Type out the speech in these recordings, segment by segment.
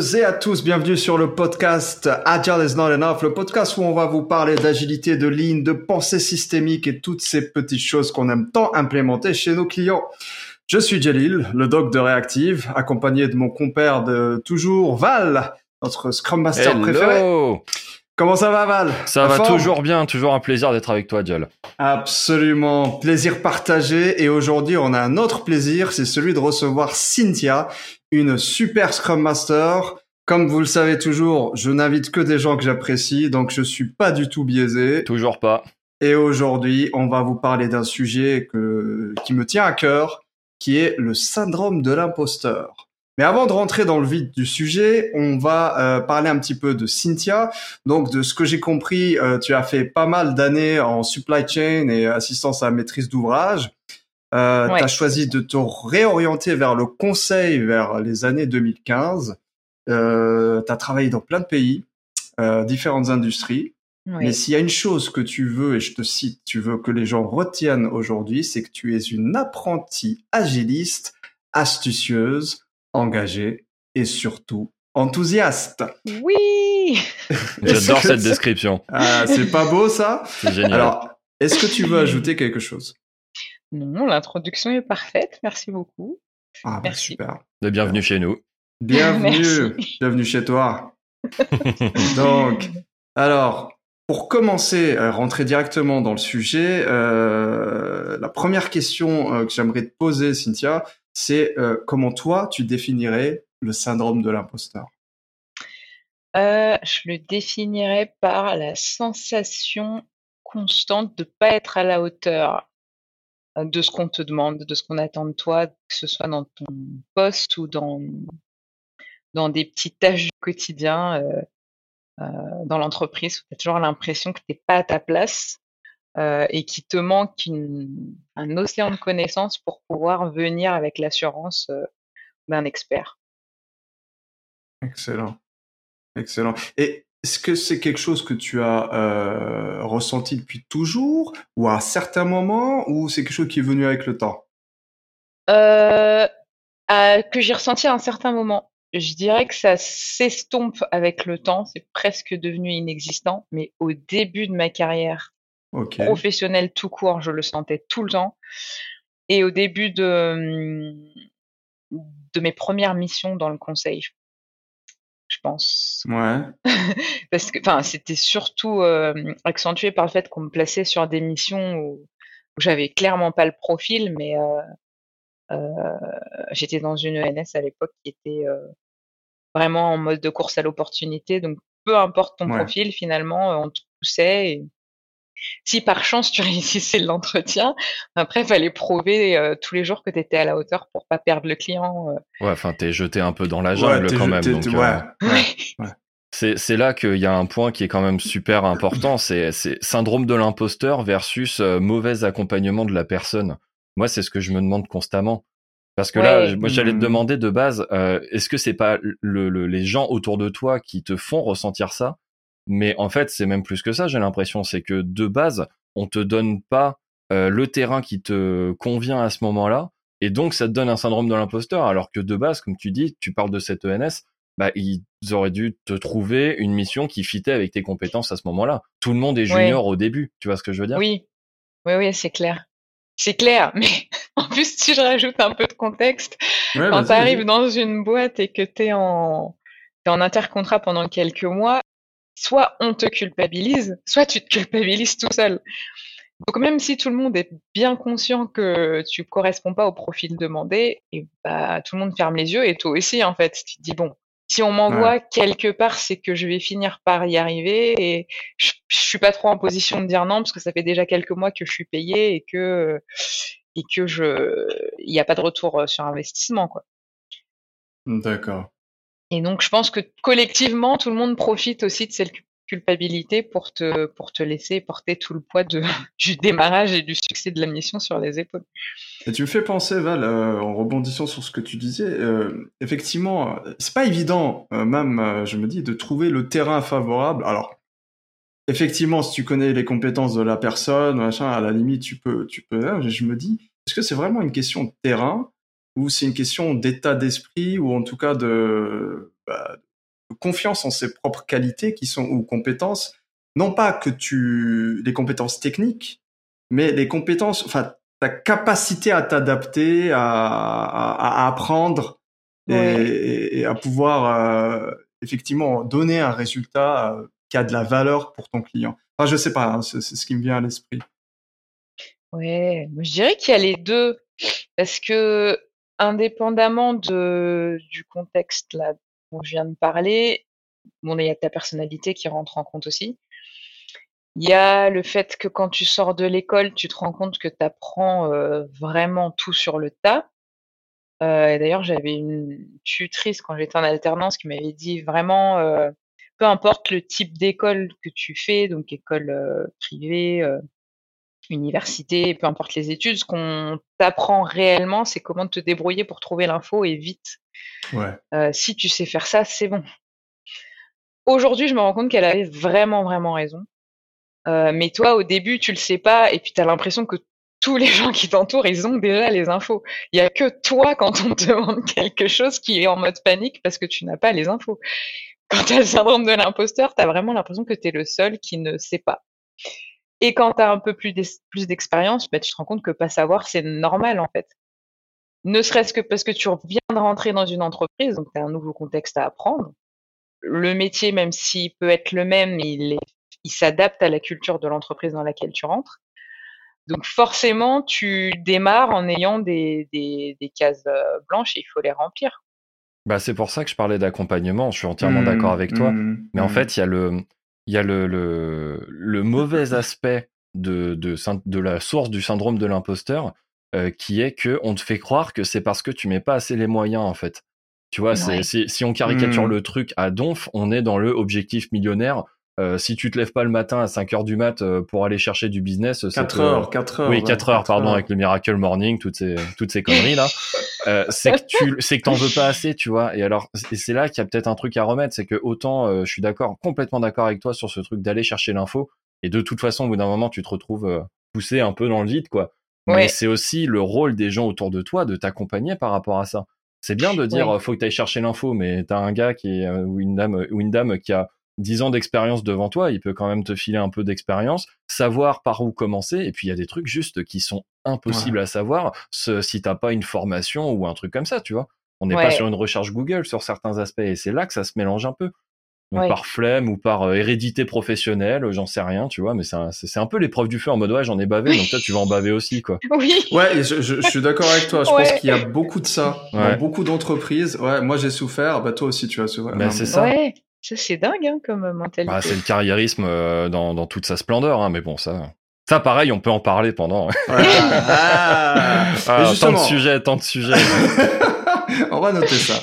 toutes et à tous, bienvenue sur le podcast Agile is not enough, le podcast où on va vous parler d'agilité, de ligne, de pensée systémique et toutes ces petites choses qu'on aime tant implémenter chez nos clients. Je suis Jalil, le doc de Reactive, accompagné de mon compère de toujours, Val, notre Scrum Master Hello. préféré. Comment ça va Val? Ça va forme? toujours bien, toujours un plaisir d'être avec toi, Jol. Absolument, plaisir partagé. Et aujourd'hui, on a un autre plaisir, c'est celui de recevoir Cynthia, une super Scrum Master. Comme vous le savez toujours, je n'invite que des gens que j'apprécie, donc je suis pas du tout biaisé. Toujours pas. Et aujourd'hui, on va vous parler d'un sujet que, qui me tient à cœur, qui est le syndrome de l'imposteur. Mais avant de rentrer dans le vif du sujet, on va euh, parler un petit peu de Cynthia. Donc, de ce que j'ai compris, euh, tu as fait pas mal d'années en supply chain et assistance à la maîtrise d'ouvrage. Euh, Ouais. Tu as choisi de te réorienter vers le conseil vers les années 2015. Euh, tu as travaillé dans plein de pays, euh, différentes industries. Oui. Mais s'il y a une chose que tu veux, et je te cite, tu veux que les gens retiennent aujourd'hui, c'est que tu es une apprentie agiliste, astucieuse, engagée et surtout enthousiaste. Oui J'adore cette description. Ah, c'est pas beau ça? C'est génial. Alors, est-ce que tu veux ajouter quelque chose? Non, l'introduction est parfaite, merci beaucoup. Ah, bah, Merci. super. De bienvenue chez nous. Bienvenue, Merci. bienvenue chez toi. Donc, alors, pour commencer, euh, rentrer directement dans le sujet, euh, la première question euh, que j'aimerais te poser, Cynthia, c'est euh, comment toi, tu définirais le syndrome de l'imposteur? Euh, je le définirais par la sensation constante de pas être à la hauteur euh, de ce qu'on te demande, de ce qu'on attend de toi, que ce soit dans ton poste ou dans, des petites tâches du quotidien dans l'entreprise, tu as toujours l'impression que tu n'es pas à ta place euh, et qu'il te manque une- un océan de connaissances pour pouvoir venir avec l'assurance euh, d'un expert. Excellent. Excellent. Et est-ce que c'est quelque chose que tu as euh, ressenti depuis toujours ou à un certain moment ou c'est quelque chose qui est venu avec le temps? À- que j'ai ressenti à un certain moment. Je dirais que ça s'estompe avec le temps, c'est presque devenu inexistant, mais au début de ma carrière Ok. professionnelle tout court, je le sentais tout le temps. Et au début de, de mes premières missions dans le conseil, je pense. Ouais. Parce que, enfin, c'était surtout euh, accentué par le fait qu'on me plaçait sur des missions où, où j'avais clairement pas le profil, mais euh, euh, j'étais dans une ENS à l'époque qui était vraiment en mode de course à l'opportunité. Donc, peu importe ton Ouais. profil, finalement, on te poussait. Et si par chance tu réussissais l'entretien, après, il fallait prouver euh, tous les jours que tu étais à la hauteur pour pas perdre le client. euh. Ouais, enfin, t'es jeté un peu dans la jungle quand même. t'es- donc, t'es- euh, ouais, ouais. C'est là qu'il y a un point qui est quand même super important, c'est c'est syndrome de l'imposteur versus euh, mauvais accompagnement de la personne. Moi, c'est ce que je me demande constamment. Parce que là, moi, j'allais te Mhm. demander de base, euh, est-ce que c'est pas le, le- les gens autour de toi qui te font ressentir ça? Mais en fait, c'est même plus que ça. J'ai l'impression, c'est que de base, on te donne pas euh, le terrain qui te convient à ce moment-là, et donc ça te donne un syndrome de l'imposteur. Alors que de base, comme tu dis, tu parles de cette ENS, bah, ils auraient dû te trouver une mission qui fitait avec tes compétences à ce moment-là. Tout le monde est Ouais. junior au début, tu vois ce que je veux dire? Oui, oui, oui, c'est clair. C'est clair, mais en plus, si je rajoute un peu de contexte, Ouais, quand tu arrives dans une boîte et que tu es en, t'es en intercontrat pendant quelques mois, soit on te culpabilise, soit tu te culpabilises tout seul. Donc même si tout le monde est bien conscient que tu corresponds pas au profil demandé, et bah tout le monde ferme les yeux et toi aussi en fait. Tu te dis bon, si on m'envoie quelque part, c'est que je vais finir par y arriver et je, je suis pas trop en position de dire non parce que ça fait déjà quelques mois que je suis payé et que et que je il n'y a pas de retour euh, sur investissement quoi. D'accord. Et donc je pense que collectivement tout le monde profite aussi de cette culpabilité pour te pour te laisser porter tout le poids du démarrage et du succès de la mission sur les épaules. Et tu me fais penser, Val, euh, en rebondissant sur ce que tu disais, euh, effectivement, c'est pas évident, euh, même, euh, je me dis, de trouver le terrain favorable. Alors, effectivement, si tu connais les compétences de la personne, à la limite, tu peux, tu peux. hein, je me dis, est-ce que c'est vraiment une question de terrain ou c'est une question d'état d'esprit ou en tout cas de, bah, confiance en ses propres qualités qui sont ou compétences, non pas que tu les compétences techniques, mais les compétences, enfin ta capacité à t'adapter, à, à, apprendre et, à pouvoir euh, effectivement donner un résultat euh, qui a de la valeur pour ton client. Enfin, je sais pas, hein, c'est ce qui me vient à l'esprit. Ouais, je dirais qu'il y a les deux, parce que indépendamment du contexte là dont je viens de parler, bon, il y a ta personnalité qui rentre en compte aussi. Il y a le fait que quand tu sors de l'école, tu te rends compte que tu apprends euh, vraiment tout sur le tas. Euh, d'ailleurs, j'avais une tutrice quand j'étais en alternance qui m'avait dit vraiment, euh, peu importe le type d'école que tu fais, donc école privée, université, peu importe les études, ce qu'on t'apprend réellement, c'est comment te débrouiller pour trouver l'info et vite. Ouais. si tu sais faire ça, c'est bon. Aujourd'hui, je me rends compte qu'elle avait vraiment, vraiment raison. Euh, mais toi, au début, tu le sais pas, et puis tu as l'impression que tous les gens qui t'entourent, ils ont déjà les infos. Il y a que toi, quand on te demande quelque chose, qui est en mode panique parce que tu n'as pas les infos. Quand tu as le syndrome de l'imposteur, tu as vraiment l'impression que tu es le seul qui ne sait pas. Et quand tu as un peu plus d'expérience, bah, tu te rends compte que pas savoir, c'est normal en fait. Ne serait-ce que parce que tu viens de rentrer dans une entreprise, donc tu as un nouveau contexte à apprendre. Le métier, même s'il peut être le même, il s'adapte à la culture de l'entreprise dans laquelle tu rentres. Donc forcément, tu démarres en ayant des, des, cases euh, blanches et il faut les remplir. Bah, c'est pour ça que je parlais d'accompagnement, je suis entièrement mmh, d'accord avec toi. Mmh, Mais en mmh. fait, il y a le, y a le, le, le mauvais aspect de, de, de, la source du syndrome de l'imposteur, euh, qui est que on te fait croire que c'est parce que tu mets pas assez les moyens, en fait. Tu vois, si on caricature le truc à donf, on est dans le objectif millionnaire euh, si tu te lèves pas le matin à 5 heures du mat euh, pour aller chercher du business, 4 heures, 4 heures. Oui, 4 heures, pardon, avec le Miracle Morning, toutes ces, toutes ces conneries là. euh, c'est que tu, c'est que t'en veux pas assez, tu vois. Et alors, c'est là qu'il y a peut-être un truc à remettre, c'est que autant, euh, je suis d'accord, complètement d'accord avec toi sur ce truc d'aller chercher l'info. Et de toute façon, au bout d'un moment, tu te retrouves poussé un peu dans le vide, quoi. Mais c'est aussi le rôle des gens autour de toi de t'accompagner par rapport à ça. C'est bien de dire, faut que tu ailles chercher l'info, mais t'as un gars qui est, ou une dame, ou une dame qui a 10 ans d'expérience devant toi, il peut quand même te filer un peu d'expérience, savoir par où commencer, et puis il y a des trucs juste qui sont impossibles à savoir si t'as pas une formation ou un truc comme ça, tu vois. On n'est pas sur une recherche Google sur certains aspects, et c'est là que ça se mélange un peu. Donc par flemme ou par euh, hérédité professionnelle, j'en sais rien, tu vois, mais c'est un, un, peu l'épreuve du feu en mode ouais, j'en ai bavé, donc toi tu vas en baver aussi, quoi. Oui. Ouais, je, je, suis d'accord avec toi. Je pense qu'il y a beaucoup de ça dans beaucoup d'entreprises. Ouais, moi j'ai souffert, bah toi aussi tu as souffert. Ben, c'est ça. Ça, c'est dingue hein, comme mentalité. Bah, c'est le carriérisme euh, dans, dans, toute sa splendeur, hein, mais bon, ça. Ça, pareil, on peut en parler pendant. ah, ah tant de sujets, tant de sujets. on va noter ça.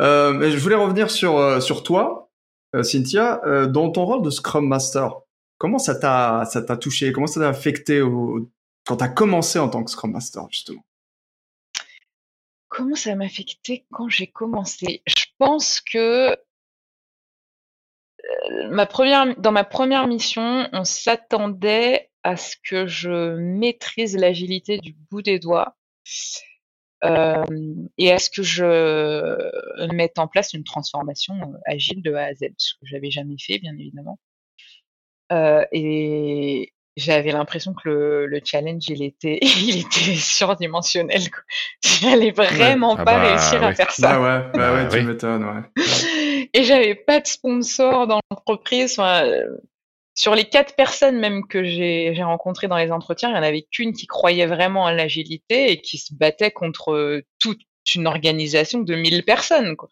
Euh, mais je voulais revenir sur euh, sur toi, euh, Cynthia, euh, dans ton rôle de Scrum Master. Comment ça t'a ça t'a touché? Comment ça t'a affecté au, quand t'as commencé en tant que Scrum Master justement? Comment ça m'a affecté quand j'ai commencé? Je pense que ma première, dans ma première mission, on s'attendait à ce que je maîtrise l'agilité du bout des doigts euh, et à ce que je mette en place une transformation euh, agile de A à Z, ce que j'avais jamais fait, bien évidemment. Euh, et j'avais l'impression que le, le, challenge, il était, il était surdimensionnel. J'allais vraiment ah pas bah réussir à faire ça. Bah ouais, bah ouais, tu m'étonnes, ouais. et j'avais pas de sponsor dans l'entreprise. Enfin, sur les quatre personnes même que j'ai rencontrées dans les entretiens, il y en avait qu'une qui croyait vraiment à l'agilité et qui se battait contre euh, toute une organisation de 1000 personnes. Quoi.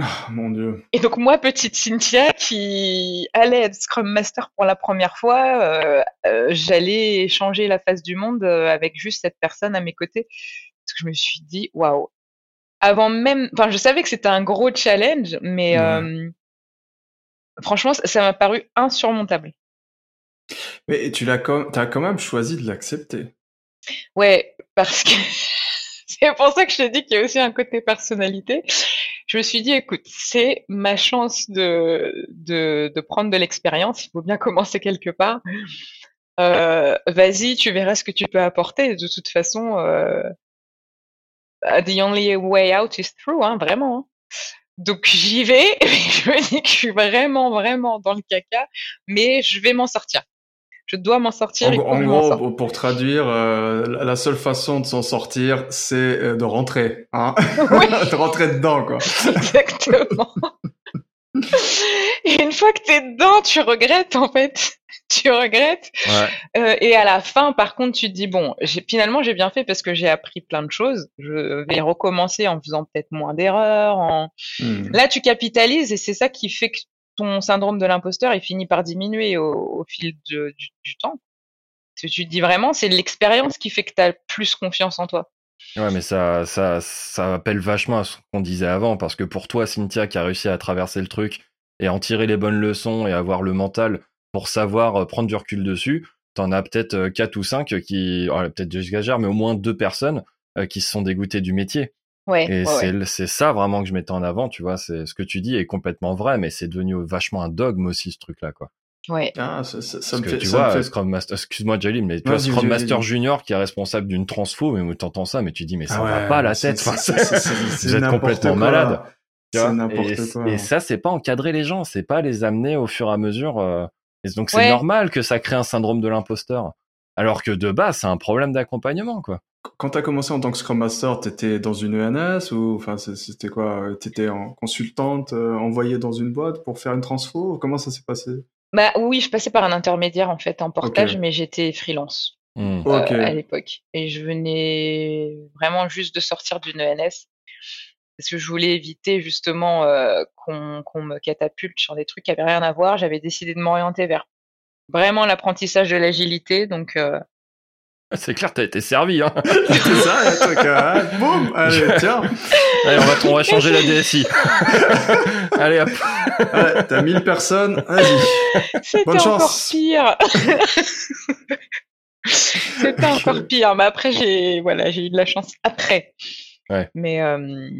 Oh, mon dieu. Et donc moi, petite Cynthia, qui allait être Scrum Master pour la première fois, euh, euh, j'allais changer la face du monde avec juste cette personne à mes côtés. Parce que je me suis dit, waouh, avant même, enfin, je savais que c'était un gros challenge, mais euh, franchement, ça m'a paru insurmontable. Mais tu l'as as quand même choisi de l'accepter. Ouais, parce que c'est pour ça que je te dis qu'il y a aussi un côté personnalité. Je me suis dit, écoute, c'est ma chance de, de, de prendre de l'expérience. Il faut bien commencer quelque part. Euh, Vas-y, tu verras ce que tu peux apporter. De toute façon, euh, the only way out is through, hein, vraiment. Hein. Donc j'y vais, je me dis que je suis vraiment, vraiment dans le caca, mais je vais m'en sortir. Je dois m'en sortir. En, gros, pour traduire, euh, la seule façon de s'en sortir, c'est euh, de rentrer, hein de rentrer dedans, quoi. Exactement. Et une fois que t'es dedans, tu regrettes en fait. tu regrettes. Euh, et à la fin, par contre, tu te dis bon, finalement j'ai bien fait parce que j'ai appris plein de choses. Je vais recommencer en faisant peut-être moins d'erreurs. En... Hmm. Là, tu capitalises et c'est ça qui fait que ton syndrome de l'imposteur est fini par diminuer au, fil du, temps. tu te dis vraiment, c'est l'expérience qui fait que tu as plus confiance en toi. Ouais, mais ça, ça, ça appelle vachement à ce qu'on disait avant, parce que pour toi, Cynthia, qui a réussi à traverser le truc et en tirer les bonnes leçons et avoir le mental pour savoir euh, prendre du recul dessus, t'en as peut-être euh, quatre ou cinq qui, oh, peut-être j'exagère, mais au moins deux personnes euh, qui se sont dégoûtées du métier. Ouais, et c'est ça vraiment que je mettais en avant, tu vois. C'est ce que tu dis est complètement vrai, mais c'est devenu vachement un dogme aussi ce truc-là, quoi. Ouais. Ah, ça, ça, me fait, tu vois, Scrum Master, excuse-moi Jalil, mais tu vois, Scrum Master Junior qui est responsable d'une transfo, mais t'entends ça, mais tu dis, mais ça ah va pas la tête. Vous êtes complètement malade. C'est n'importe quoi. Et ça, c'est pas encadrer les gens, c'est pas les amener au fur et à mesure. Euh, et donc c'est normal que ça crée un syndrome de l'imposteur. Alors que de base, c'est un problème d'accompagnement, quoi. Quand tu as commencé en tant que Scrum Master, tu étais dans une ENS ou enfin c'était quoi? Tu étais en consultante euh, envoyée dans une boîte pour faire une transfo? Comment ça s'est passé? Bah oui, je passais par un intermédiaire en fait en portage, mais j'étais freelance mmh. euh, à l'époque. Et je venais vraiment juste de sortir d'une ENS parce que je voulais éviter justement euh, qu'on me catapulte sur des trucs qui avaient rien à voir. J'avais décidé de m'orienter vers vraiment l'apprentissage de l'agilité, donc euh, c'est clair, t'as été servi, hein. c'est ça, truc, hein. boum, allez, tiens. Allez, on va, on va changer la DSI. allez, hop. t'as 1000 personnes, vas-y. Bonne encore chance. pire. C'était encore pire, mais après, j'ai, voilà, j'ai eu de la chance après. Ouais. Mais, euh...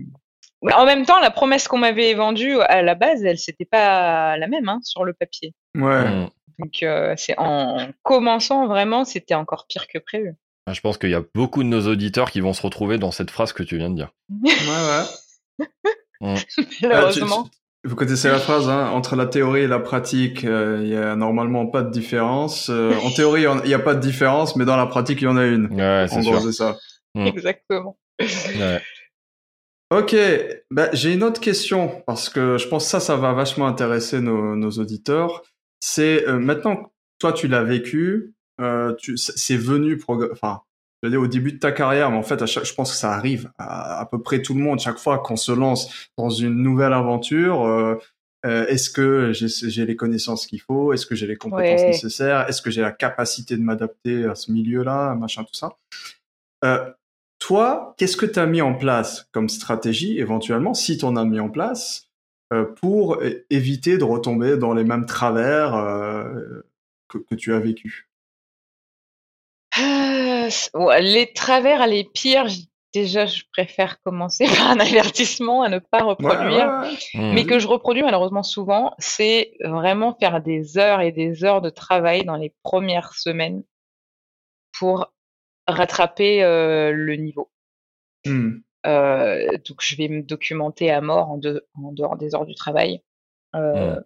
en même temps, la promesse qu'on m'avait vendue à la base, elle, c'était pas la même, hein, sur le papier. Ouais. Mm. Donc euh, c'est en commençant vraiment, c'était encore pire que prévu. Ah, je pense qu'il y a beaucoup de nos auditeurs qui vont se retrouver dans cette phrase que tu viens de dire. ouais, ouais. Mm. Malheureusement. vous connaissez la phrase, hein, entre la théorie et la pratique, euh, il y a normalement pas de différence. Euh, en théorie, il n'y a pas de différence, mais dans la pratique, il y en a une. Ouais, c'est sûr. c'est ça. Mm. Exactement. Ouais. Ok, bah, j'ai une autre question parce que je pense que ça, ça va vachement intéresser nos, nos auditeurs c'est euh, maintenant, toi, tu l'as vécu, euh, c'est venu, enfin, je veux dire, au début de ta carrière, mais en fait, à chaque, je pense que ça arrive à, à peu près tout le monde. Chaque fois qu'on se lance dans une nouvelle aventure, euh, euh est-ce que j'ai les connaissances qu'il faut? Est-ce que j'ai les compétences nécessaires? Est-ce que j'ai la capacité de m'adapter à ce milieu-là? Machin, tout ça. Toi, qu'est-ce que tu as mis en place comme stratégie, éventuellement, si tu en as mis en place, euh, pour éviter de retomber dans les mêmes travers euh, que, tu as vécu? Euh, Les travers les pires, déjà, je préfère commencer par un avertissement à ne pas reproduire, mais que je reproduis malheureusement souvent, c'est vraiment faire des heures et des heures de travail dans les premières semaines pour rattraper le niveau. Mmh. Euh, donc je vais me documenter à mort en, en dehors des heures du travail euh,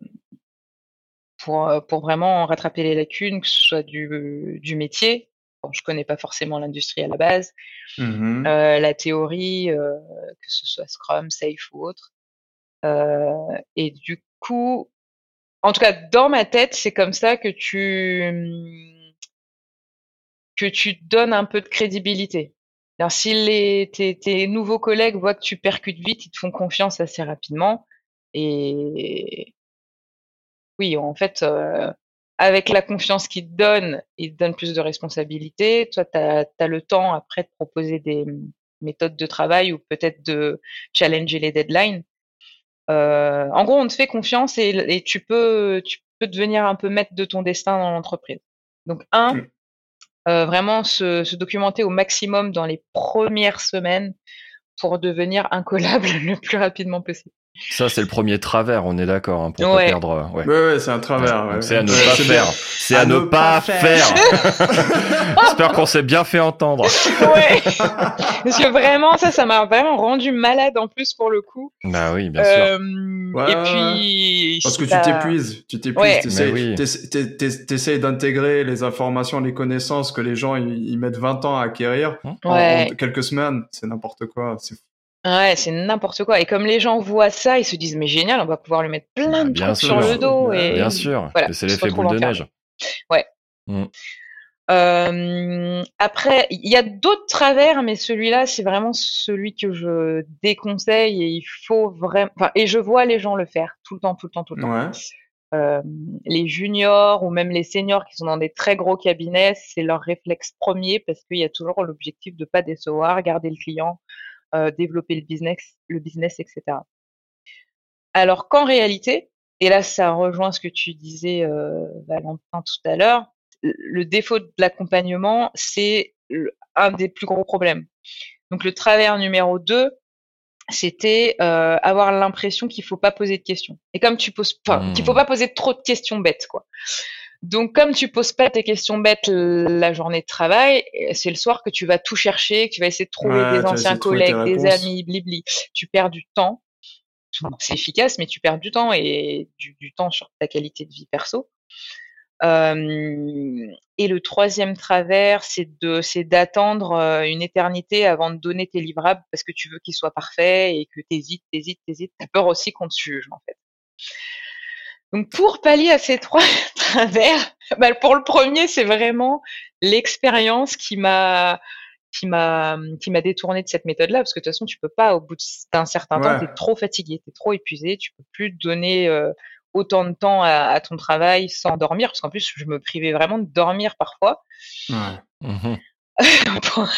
pour, euh, pour vraiment rattraper les lacunes, que ce soit du, du métier. Bon, je connais pas forcément l'industrie à la base, mmh la théorie, que ce soit Scrum, Safe ou autre. et du coup, en tout cas dans ma tête, c'est comme ça que tu que tu donnes un peu de crédibilité. Si tes, nouveaux collègues voient que tu percutes vite, ils te font confiance assez rapidement. Et oui, en fait, euh, avec la confiance qu'ils te donnent, ils te donnent plus de responsabilités. Toi, tu as, le temps après de proposer des méthodes de travail ou peut-être de challenger les deadlines. Euh, en gros, on te fait confiance et, tu peux tu peux devenir un peu maître de ton destin dans l'entreprise. Donc, un, mmh. Euh, vraiment se, documenter au maximum dans les premières semaines pour devenir incollable le plus rapidement possible. Ça, c'est le premier travers, on est d'accord, hein, pour Ouais. pas perdre. Ouais. Ouais, ouais, c'est un travers. C'est à ne pas faire. C'est à, ne pas faire. J'espère qu'on s'est bien fait entendre. Ouais. Parce que vraiment, ça, ça m'a vraiment rendu malade en plus pour le coup. Bah oui, bien sûr. Euh, Ouais, et puis. Parce que tu t'épuises, tu t'épuises, Ouais. t'essayes, oui. d'intégrer les informations, les connaissances que les gens ils, ils mettent 20 ans à acquérir en, Ouais. en quelques semaines, c'est n'importe quoi. C'est fou. Ouais, c'est n'importe quoi. Et comme les gens voient ça, ils se disent, mais génial, on va pouvoir lui mettre plein de Bah, bien trucs sur le dos. Bien Et... Bien sûr. voilà, c'est l'effet boule de neige. Euh, après, il y a d'autres travers, mais celui-là, c'est vraiment celui que je déconseille et il faut vraiment. Enfin, et je vois les gens le faire tout le temps, tout le temps, tout le temps. Ouais. Euh, les juniors ou même les seniors qui sont dans des très gros cabinets, c'est leur réflexe premier parce qu'il y a toujours l'objectif de pas décevoir, garder le client, euh, développer le business, le business, etc. Alors qu'en réalité, et là ça rejoint ce que tu disais euh, Valentin tout à l'heure, le défaut de l'accompagnement, c'est un des plus gros problèmes. Donc le travers numéro 2, c'était euh, avoir l'impression qu'il faut pas poser de questions. Et comme tu poses pas, qu'il faut pas poser trop de questions bêtes, quoi. Donc comme tu poses pas tes questions bêtes la journée de travail, euh, c'est le soir que tu vas tout chercher, que tu vas essayer de trouver Ouais, des anciens collègues, des amis, blibli. Tu perds du temps. C'est efficace, mais tu perds du temps et du, temps sur ta qualité de vie perso. Et le troisième travers, c'est d'attendre euh, une éternité avant de donner tes livrables parce que tu veux qu'ils soient parfaits et que t'hésites, t'hésites, t'hésites. T'as peur aussi qu'on te juge, en fait. Donc, pour pallier à ces trois travers, bah, pour le premier, c'est vraiment l'expérience qui m'a, qui m'a, qui m'a détourné de cette méthode-là, parce que de toute façon, tu peux pas, au bout d'un certain temps, Ouais. t'es trop fatigué, t'es trop épuisé, tu peux plus donner euh, autant de temps à, à ton travail sans dormir, parce qu'en plus, je me privais vraiment de dormir parfois. Ouais. Pour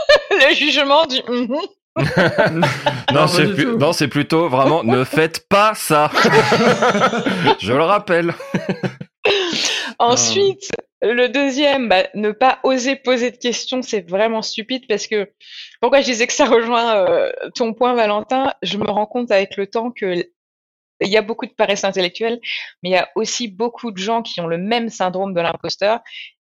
le jugement du mhm. Non, c'est non, c'est plutôt vraiment ne faites pas ça. Je le rappelle. Ensuite, le deuxième, bah, ne pas oser poser de questions, c'est vraiment stupide parce que pourquoi je disais que ça rejoint euh, ton point, Valentin, je me rends compte avec le temps que il y a beaucoup de paresse intellectuelle, mais il y a aussi beaucoup de gens qui ont le même syndrome de l'imposteur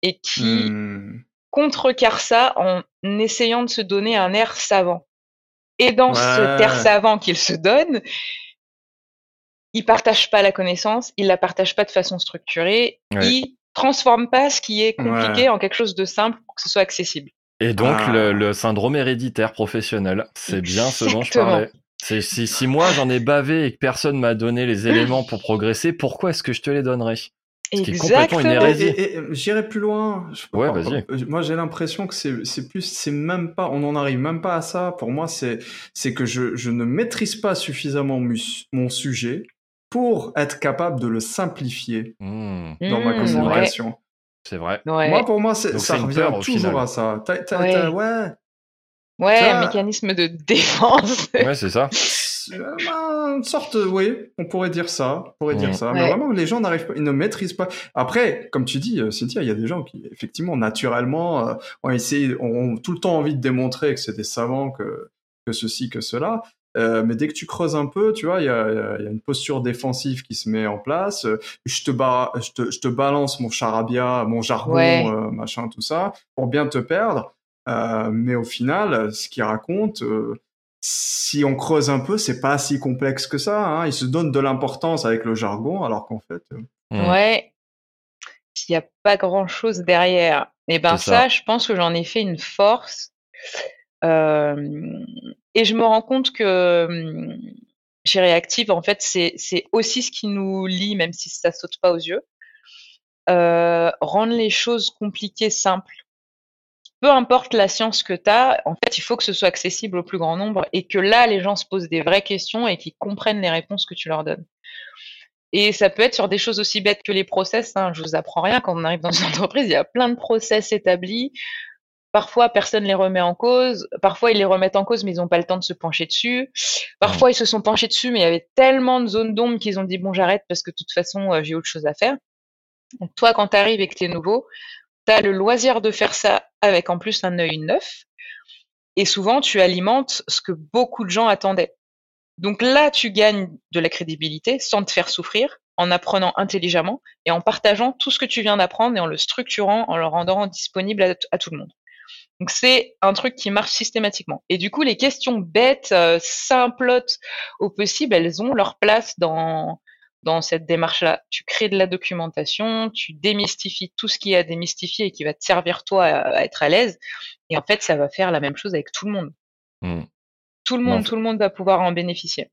et qui Hmm. contrecarrent ça en essayant de se donner un air savant. Et dans Ouais. cet air savant qu'ils se donnent, ils partagent pas la connaissance, ils la partagent pas de façon structurée, Ouais. ils transforment pas ce qui est compliqué Ouais. en quelque chose de simple pour que ce soit accessible. Et donc, Ah. le, le syndrome héréditaire professionnel, c'est bien ce dont je parlais. C'est si, si moi j'en ai bavé et que personne m'a donné les éléments pour progresser, pourquoi est-ce que je te les donnerais? Ce qui est complètement une hérésie. J'irai plus loin. Je- Ouais, vas-y. Euh, Moi, j'ai l'impression que c'est c'est plus, c'est même pas, on n'en arrive même pas à ça. Pour moi, c'est c'est que je, je ne maîtrise pas suffisamment mus- mon sujet pour être capable de le simplifier Hmm, dans ma Mmh, communication. c'est vrai. Ouais, Moi, pour moi, Donc, ça revient peur, toujours final. à ça. T'as- t'as- Ouais. t'as- ouais. ouais, ça- mécanisme de défense. Ouais, c'est ça. Euh, ben, une sorte, oui, on pourrait dire ça, on pourrait dire ça. Mais vraiment, les gens n'arrivent pas, ils ne maîtrisent pas. Après, comme tu dis, euh, Cynthia, il y a des gens qui, effectivement, naturellement, euh, ont essayé, ont tout le temps envie de démontrer que c'est des savants, que, que ceci, que cela. Euh, mais dès que tu creuses un peu, tu vois, il y a, il y a- il y a une posture défensive qui se met en place. Euh, Je te, ba- je te, je te balance mon charabia, mon jargon, Ouais. euh, machin, tout ça, pour bien te perdre. Euh, mais au final, ce qu'il raconte, euh, si on creuse un peu, c'est pas si complexe que ça. Hein. Il se donne de l'importance avec le jargon, alors qu'en fait. Ouais. S'il n'y a pas grand chose derrière. Et ben ça, ça. je pense que j'en ai fait une force. Euh, et je me rends compte que hum, chez Reactive, en fait, c'est aussi ce qui nous lie, même si ça saute pas aux yeux. Rendre les choses compliquées simples. Peu importe la science que tu as, en fait, il faut que ce soit accessible au plus grand nombre et que là, les gens se posent des vraies questions et qu'ils comprennent les réponses que tu leur donnes. Et ça peut être sur des choses aussi bêtes que les process. Hein. Je vous apprends rien quand on arrive dans une entreprise. Il y a plein de process établis. Parfois, personne les remet en cause. Parfois, ils les remettent en cause, mais ils n'ont pas le temps de se pencher dessus. Parfois, ils se sont penchés dessus, mais il y avait tellement de zones d'ombre qu'ils ont dit bon, j'arrête parce que de toute façon, euh, j'ai autre chose à faire. Donc, toi, quand tu arrives et que tu es nouveau, tu as le loisir de faire ça avec en plus un œil neuf. Et souvent, tu alimentes ce que beaucoup de gens attendaient. Donc là, tu gagnes de la crédibilité sans te faire souffrir, en apprenant intelligemment et en partageant tout ce que tu viens d'apprendre et en le structurant, en le rendant disponible à, tout le monde. Donc c'est un truc qui marche systématiquement. Et du coup, les questions bêtes, euh, simplotes au possible, elles ont leur place dans dans cette démarche-là. Tu crées de la documentation, tu démystifies tout ce qui est à démystifier et qui va te servir toi à, être à l'aise. Et en fait, ça va faire la même chose avec tout le monde. Mmh. Tout le monde, tout le monde va pouvoir en bénéficier.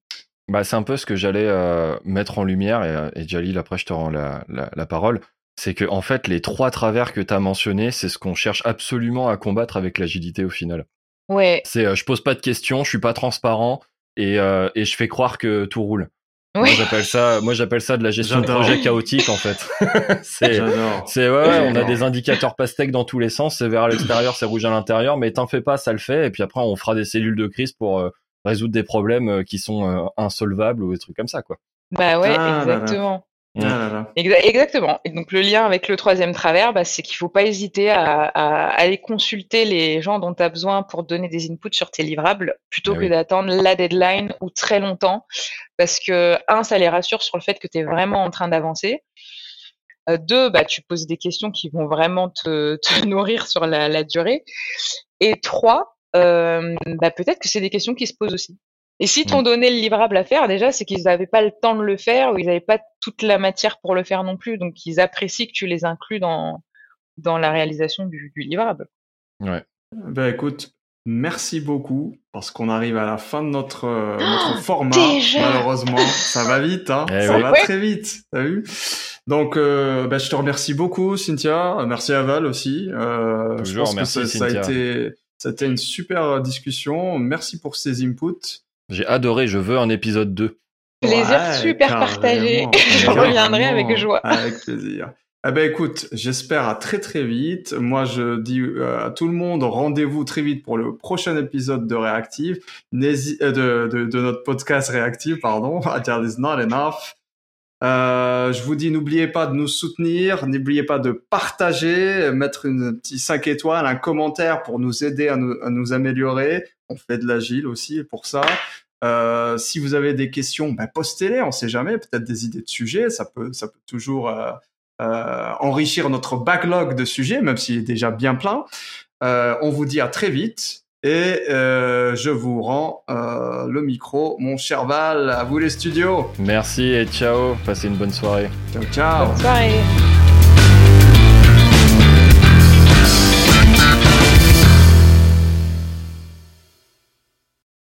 Bah, c'est un peu ce que j'allais euh, mettre en lumière, et, euh, et, Jalil, après je te rends la, la, parole. C'est que en fait, les trois travers que tu as mentionnés, c'est ce qu'on cherche absolument à combattre avec l'agilité au final. Ouais. C'est euh, je pose pas de questions, je suis pas transparent et, et je fais croire que tout roule. Moi j'appelle ça, moi j'appelle ça de la gestion de projet chaotique en fait. c'est, c'est ouais, on a des indicateurs pastèques dans tous les sens, c'est vers l'extérieur, c'est rouge à l'intérieur, mais t'en fais pas, ça le fait, et puis après on fera des cellules de crise pour résoudre des problèmes euh, qui sont euh, insolvables ou des trucs comme ça, quoi. Bah ouais, ah exactement. Ah exactement. Et donc le lien avec le troisième travers, bah, c'est qu'il faut pas hésiter à, aller consulter les gens dont tu as besoin pour donner des inputs sur tes livrables, plutôt ah que d'attendre la deadline ou très longtemps, parce que un, ça les rassure sur le fait que tu es vraiment en train d'avancer. Euh, deux, bah, tu poses des questions qui vont vraiment te, nourrir sur la, la durée. Et trois, euh, bah, peut-être que c'est des questions qui se posent aussi. Et si t'ont donné le livrable à faire, déjà, c'est qu'ils n'avaient pas le temps de le faire ou ils n'avaient pas toute la matière pour le faire non plus. Donc, ils apprécient que tu les inclus dans, dans la réalisation du, du livrable. Ouais. Ben écoute, merci beaucoup parce qu'on arrive à la fin de notre, euh, notre format. Malheureusement, ça va vite, hein. Eh ça va très vite. T'as vu? Donc, euh, ben, je te remercie beaucoup, Cynthia. Merci à Val aussi. Euh, Toujours, je pense merci, que ça, ça a été c'était une super discussion. Merci pour ces inputs. J'ai adoré, je veux un épisode 2. Plaisir super partagé. je reviendrai avec joie. Avec plaisir. Eh ben écoute, j'espère à très très vite. Moi, je dis euh, à tout le monde rendez-vous très vite pour le prochain épisode de Reactive, euh, de, de, de, notre podcast Reactive, pardon. Agile is not enough. Euh, je vous dis, n'oubliez pas de nous soutenir, n'oubliez pas de partager, mettre une petite 5 étoiles, un commentaire pour nous aider à nous, à nous améliorer. On fait de l'agile aussi pour ça. Euh, si vous avez des questions, ben postez-les, on sait jamais, peut-être des idées de sujets, ça peut, ça peut toujours euh, euh enrichir notre backlog de sujets, même s'il est déjà bien plein. Euh, on vous dit à très vite. Et euh, je vous rends euh, le micro, mon cher Val, à vous les studios. Merci et ciao, passez une bonne soirée. Ciao, ciao. Bonne soirée.